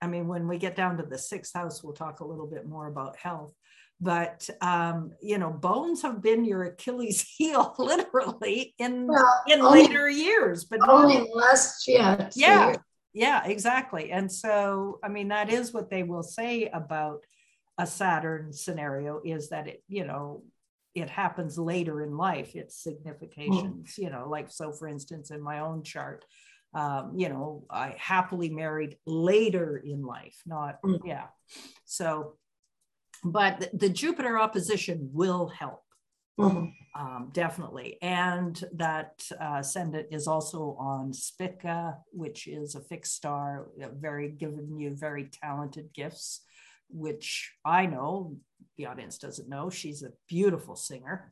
I mean, when we get down to the sixth house, we'll talk a little bit more about health. But um, you know, bones have been your Achilles heel, literally in well, in only, later years. But only last year. Yeah, yeah, exactly. And so, I mean, that is what they will say about a Saturn scenario is that it, you know, it happens later in life its significations you know like so for instance in my own chart um, you know i happily married later in life not mm. yeah so but the, the, jupiter opposition will help mm-hmm. um, definitely and that uh, ascendant is also on spica which is a fixed star very giving you very talented gifts which I know the audience doesn't know. She's a beautiful singer.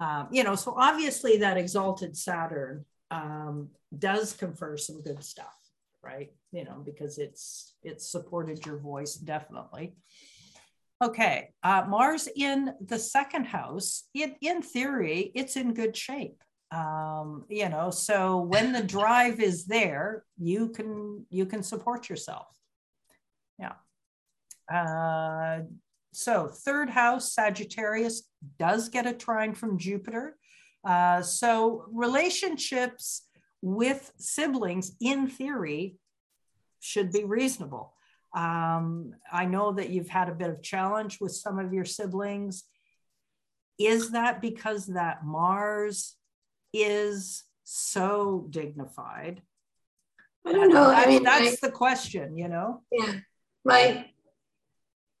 Um, you know, so obviously that exalted Saturn um, does confer some good stuff, right? You know, because it's it's supported your voice definitely. Okay, uh, Mars in the second house. In in theory, it's in good shape. Um, you know, so when the drive is there, you can you can support yourself. Yeah. Uh, so third house, Sagittarius does get a trine from Jupiter. Uh, so relationships with siblings, in theory, should be reasonable. Um, I know that you've had a bit of challenge with some of your siblings. Is that because that Mars is so dignified? I don't know. I mean, that's I, the question, you know? Yeah. My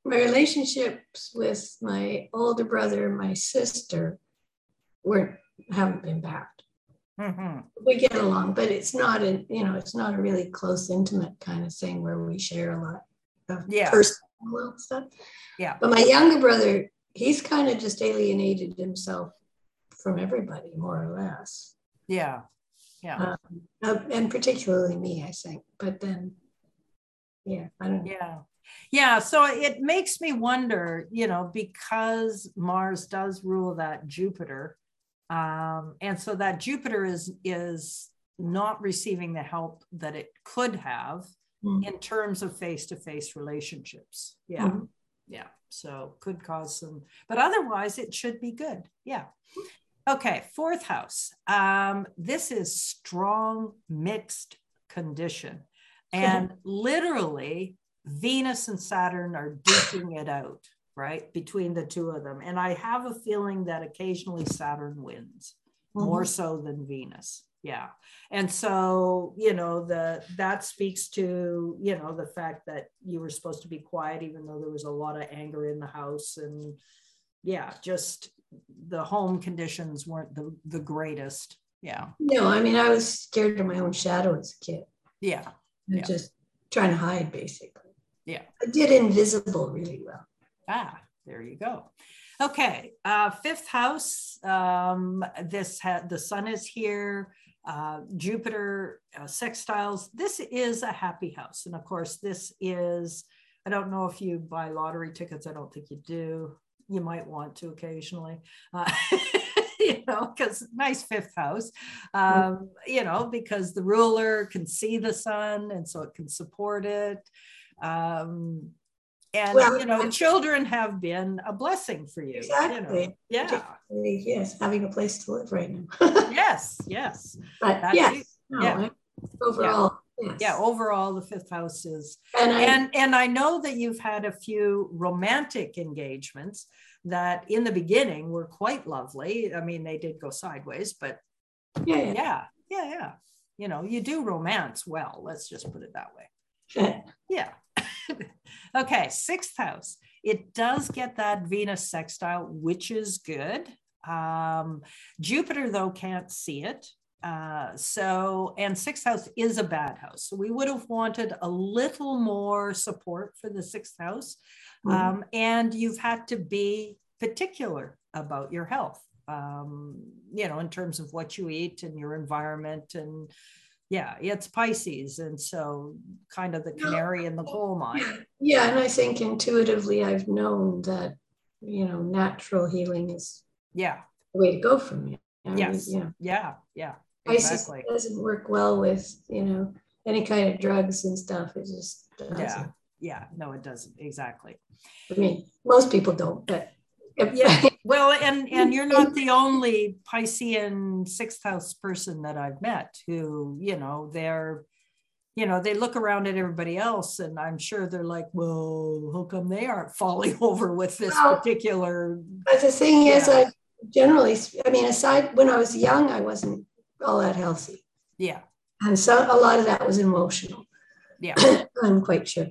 my relationships with my older brother and my sister were haven't been bad. Mm-hmm. We get along, but it's not a you know it's not a really close, intimate kind of thing where we share a lot of yeah. personal stuff. Yeah. But my younger brother, he's kind of just alienated himself from everybody, more or less. Yeah. Yeah. Um, and particularly me, I think. But then, yeah, I don't know. Yeah. Yeah, so it makes me wonder, you know, because Mars does rule that Jupiter, um, and so that Jupiter is is not receiving the help that it could have mm-hmm. in terms of face-to-face relationships. Yeah mm-hmm. yeah so could cause some but otherwise it should be good. Yeah. Okay fourth house. Um, this is strong mixed condition. And literally venus and saturn are duking it out right between the two of them. And i have a feeling that occasionally saturn wins mm-hmm. more so than venus. Yeah. And so you know the that speaks to you know the fact that you were supposed to be quiet even though there was a lot of anger in the house. And yeah just the home conditions weren't the, the greatest. Yeah. No i mean i was scared of my own shadow as a kid. Yeah, yeah. just trying to hide basically yeah i did invisible really well ah there you go okay uh fifth house um this had the sun is here uh, Jupiter uh, sextiles. This is a happy house. And of course, this is, I don't know if you buy lottery tickets. I don't think you do. You might want to occasionally. Uh, you know, because nice fifth house, um, you know, because the ruler can see the sun and so it can support it. Um, and well, you know children have been a blessing for you exactly. you know? yeah. Yes having a place to live right now. Yes yes. But That's yes no, yeah. Overall yeah. Yes. yeah overall the fifth house is and I, and and i know that you've had a few romantic engagements that in the beginning were quite lovely. I mean they did go sideways but yeah yeah. yeah yeah, yeah. you know you do romance well let's just put it that way. Yeah okay, sixth house. It does get that Venus sextile, which is good. Um, Jupiter, though, can't see it. Uh, so, and sixth house is a bad house. So, we would have wanted a little more support for the sixth house. Mm-hmm. Um, and you've had to be particular about your health, um, you know, in terms of what you eat and your environment and yeah, it's Pisces. And so kind of the canary in the coal mine. Yeah. And I think intuitively I've known that, you know, natural healing is yeah the way to go for me. I yes. Mean, yeah. Yeah. Yeah. Exactly. Pisces doesn't work well with, you know, any kind of drugs and stuff. It just doesn't. Yeah. Yeah. No, it doesn't. Exactly. I mean, most people don't, but yeah. Well, and and you're not the only Piscean sixth house person that I've met who, you know, they're, you know, they look around at everybody else, and I'm sure they're like, "Well, how come they aren't falling over with this well, particular?" But the thing yeah. is, I generally, I mean, aside when I was young, I wasn't all that healthy. Yeah. And so a lot of that was emotional. Yeah. I'm quite sure.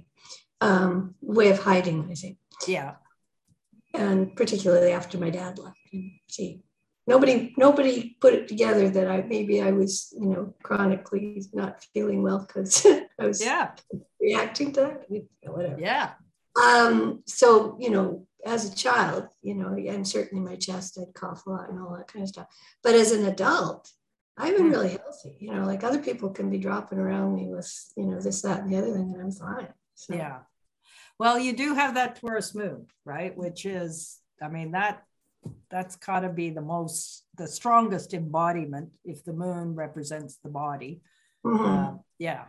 Um, way of hiding, I think. Yeah and particularly after my dad left. And She nobody nobody put it together that I maybe I was you know chronically not feeling well because I was yeah reacting to that whatever yeah um so you know as a child you know and certainly my chest I'd cough a lot and all that kind of stuff but as an adult I've been hmm. really healthy you know like other people can be dropping around me with you know this that and the other thing and I'm fine so. yeah well, you do have that Taurus moon, right? Which is, I mean, that that's got to be the most, the strongest embodiment if the moon represents the body. Mm-hmm. Uh, yeah.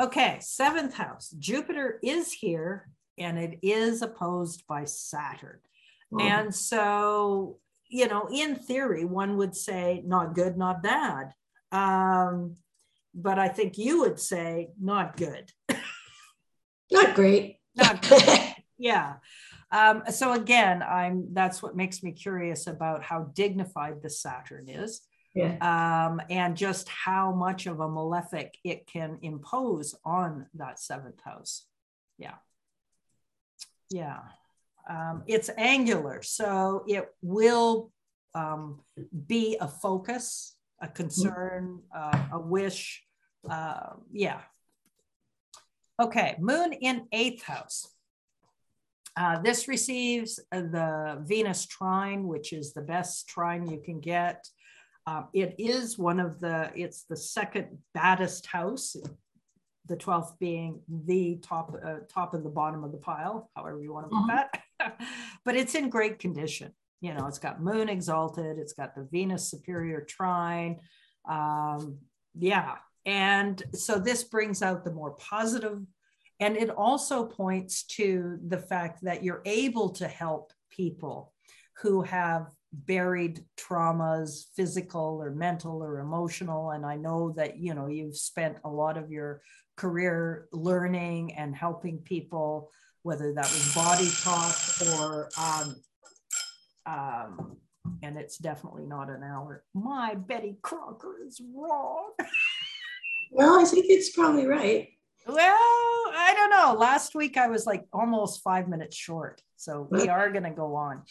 Okay, seventh house. Jupiter is here and it is opposed by Saturn. Mm-hmm. And so, you know, in theory, one would say not good, not bad. Um, but I think you would say not good. not great. yeah. Um, so again, I'm that's what makes me curious about how dignified the Saturn is. Yeah. Um, and just how much of a malefic it can impose on that seventh house. Yeah. Yeah. Um, it's angular, so it will um, be a focus, a concern, uh, a wish. Uh, yeah, Okay, moon in eighth house. Uh, this receives the Venus trine, which is the best trine you can get. Uh, it is one of the, it's the second baddest house, the 12th being the top, uh, top of the bottom of the pile, however you want to put mm-hmm. that. but it's in great condition. You know, it's got moon exalted, it's got the Venus superior trine. Um, yeah, and so this brings out the more positive, and it also points to the fact that you're able to help people who have buried traumas physical or mental or emotional. And i know that you know you've spent a lot of your career learning and helping people whether that was body talk or um, um, and it's definitely not an hour. My betty crocker is wrong well i think it's probably right well, I don't know. Last week I was like almost five minutes short. So we are going to go on.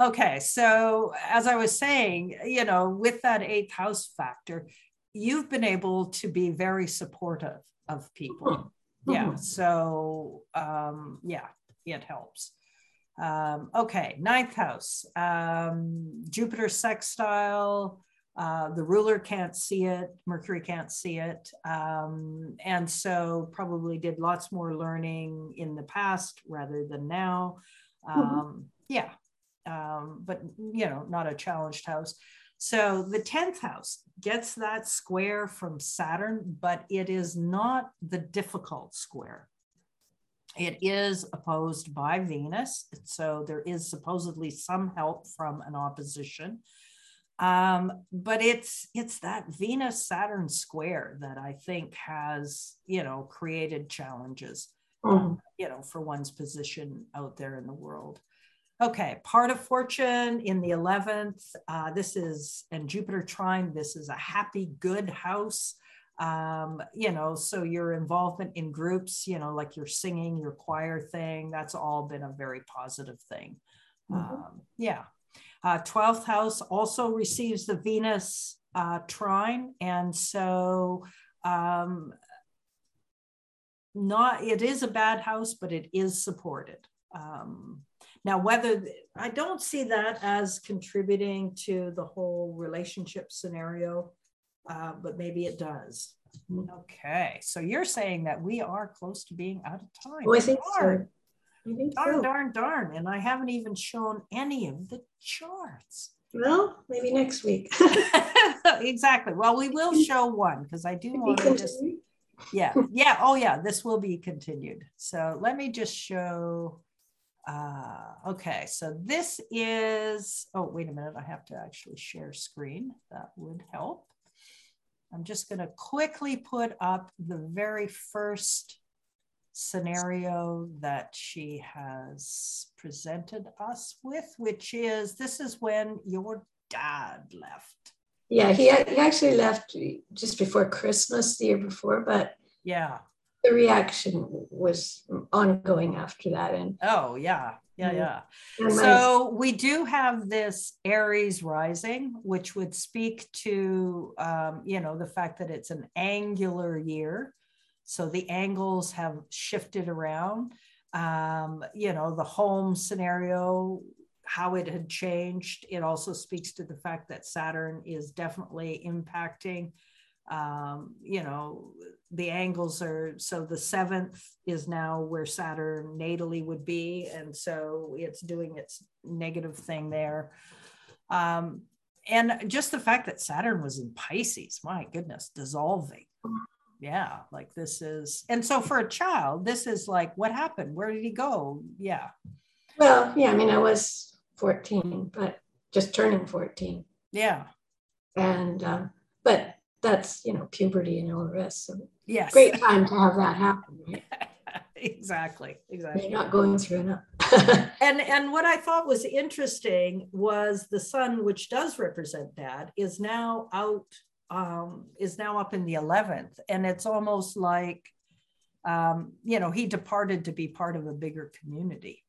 Okay. So, as I was saying, you know, with that eighth house factor, you've been able to be very supportive of people. Yeah. So, um, yeah, it helps. Um, okay. Ninth house, um, Jupiter sextile uh, the ruler can't see it, Mercury can't see it. Um, and so probably did lots more learning in the past rather than now. Mm-hmm. Um, mm-hmm. Yeah. Um, but, you know, not a challenged house. So the 10th house gets that square from Saturn, but it is not the difficult square. It is opposed by Venus. So there is supposedly some help from an opposition um, but it's it's that venus saturn square that i think has you know created challenges mm. you know for one's position out there in the world okay part of fortune in the 11th uh, this is and jupiter trine this is a happy good house um, you know so your involvement in groups you know like your singing your choir thing that's all been a very positive thing mm-hmm. um, yeah uh, 12th house also receives the Venus uh, trine. And so, um, not it is a bad house, but it is supported. Um, now, whether I don't see that as contributing to the whole relationship scenario, uh, but maybe it does. Okay, so you're saying that we are close to being out of time. Oh, I think so. Darn, so. darn, darn. And I haven't even shown any of the charts. Well, maybe next week. exactly. Well, we will show one because I do want to just. Yeah. Yeah. Oh, yeah. This will be continued. So let me just show. Uh, okay. So this is. Oh, wait a minute. I have to actually share screen. That would help. I'm just going to quickly put up the very first scenario that she has presented us with, which is this is when your dad left. Yeah, he, he actually left just before Christmas the year before, but yeah, the reaction was ongoing after that. And oh, yeah, yeah, yeah. So we do have this Aries rising, which would speak to, um, you know, the fact that it's an angular year. So the angles have shifted around. Um, you know, the home scenario, how it had changed. It also speaks to the fact that Saturn is definitely impacting. Um, you know, the angles are so the seventh is now where Saturn natally would be. And so it's doing its negative thing there. Um, and just the fact that Saturn was in Pisces, my goodness, dissolving yeah like this is and so for a child this is like what happened? Where did he go? Yeah. Well yeah i mean i was 14 but just turning 14 yeah. And uh, but that's you know puberty and all the rest so yes. great time to have that happen right? exactly exactly. You're not going through enough. And and what i thought was interesting was the sun which does represent dad is now out um, is now up in the 11th. And it's almost like, um, you know, he departed to be part of a bigger community.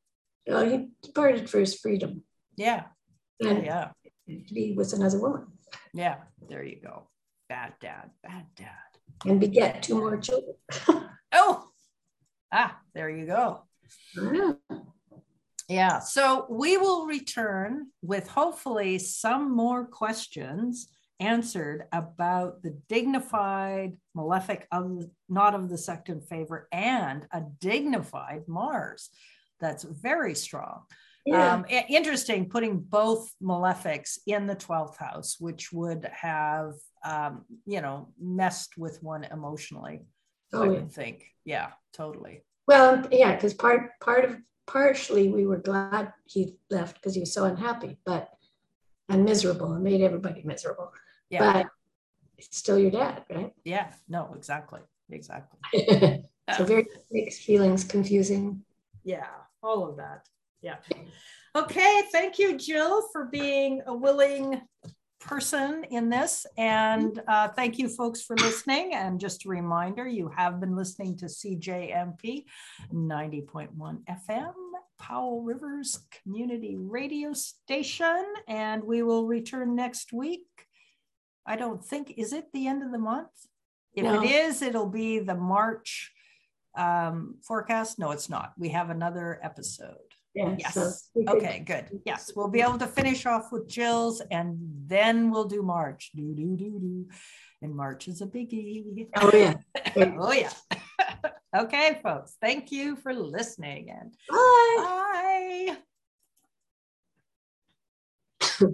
Well, he departed for his freedom. Yeah. And yeah. To be with another woman. Yeah. There you go. Bad dad. Bad dad. And beget two more children. oh, ah, there you go. Yeah. Yeah. So we will return with hopefully some more questions answered about the dignified malefic of not of the sect in favor and a dignified Mars that's very strong. Yeah. Um, interesting putting both malefics in the 12th house, which would have, um, you know, messed with one emotionally. Oh, I would think. Yeah, totally. Well, yeah, because part part of partially we were glad he left because he was so unhappy, but and miserable and made everybody miserable. Yeah. But it's still your dad, right? Yeah, no, exactly. Exactly. so very mixed feelings, confusing. Yeah, all of that. Yeah. Okay, thank you, Jill, for being a willing person in this. And uh, thank you, folks, for listening. And just a reminder you have been listening to CJMP 90.1 FM, Powell River's Community Radio Station. And we will return next week. I don't think, is it the end of the month? If no. it is, it'll be the March um, forecast. No, it's not. We have another episode. Yeah, yes. So okay, good. Yes, we'll be able to finish off with Jill's and then we'll do March. Do, do, do, do. And March is a biggie. Oh, yeah. oh, yeah. okay, folks. Thank you for listening and bye. Bye.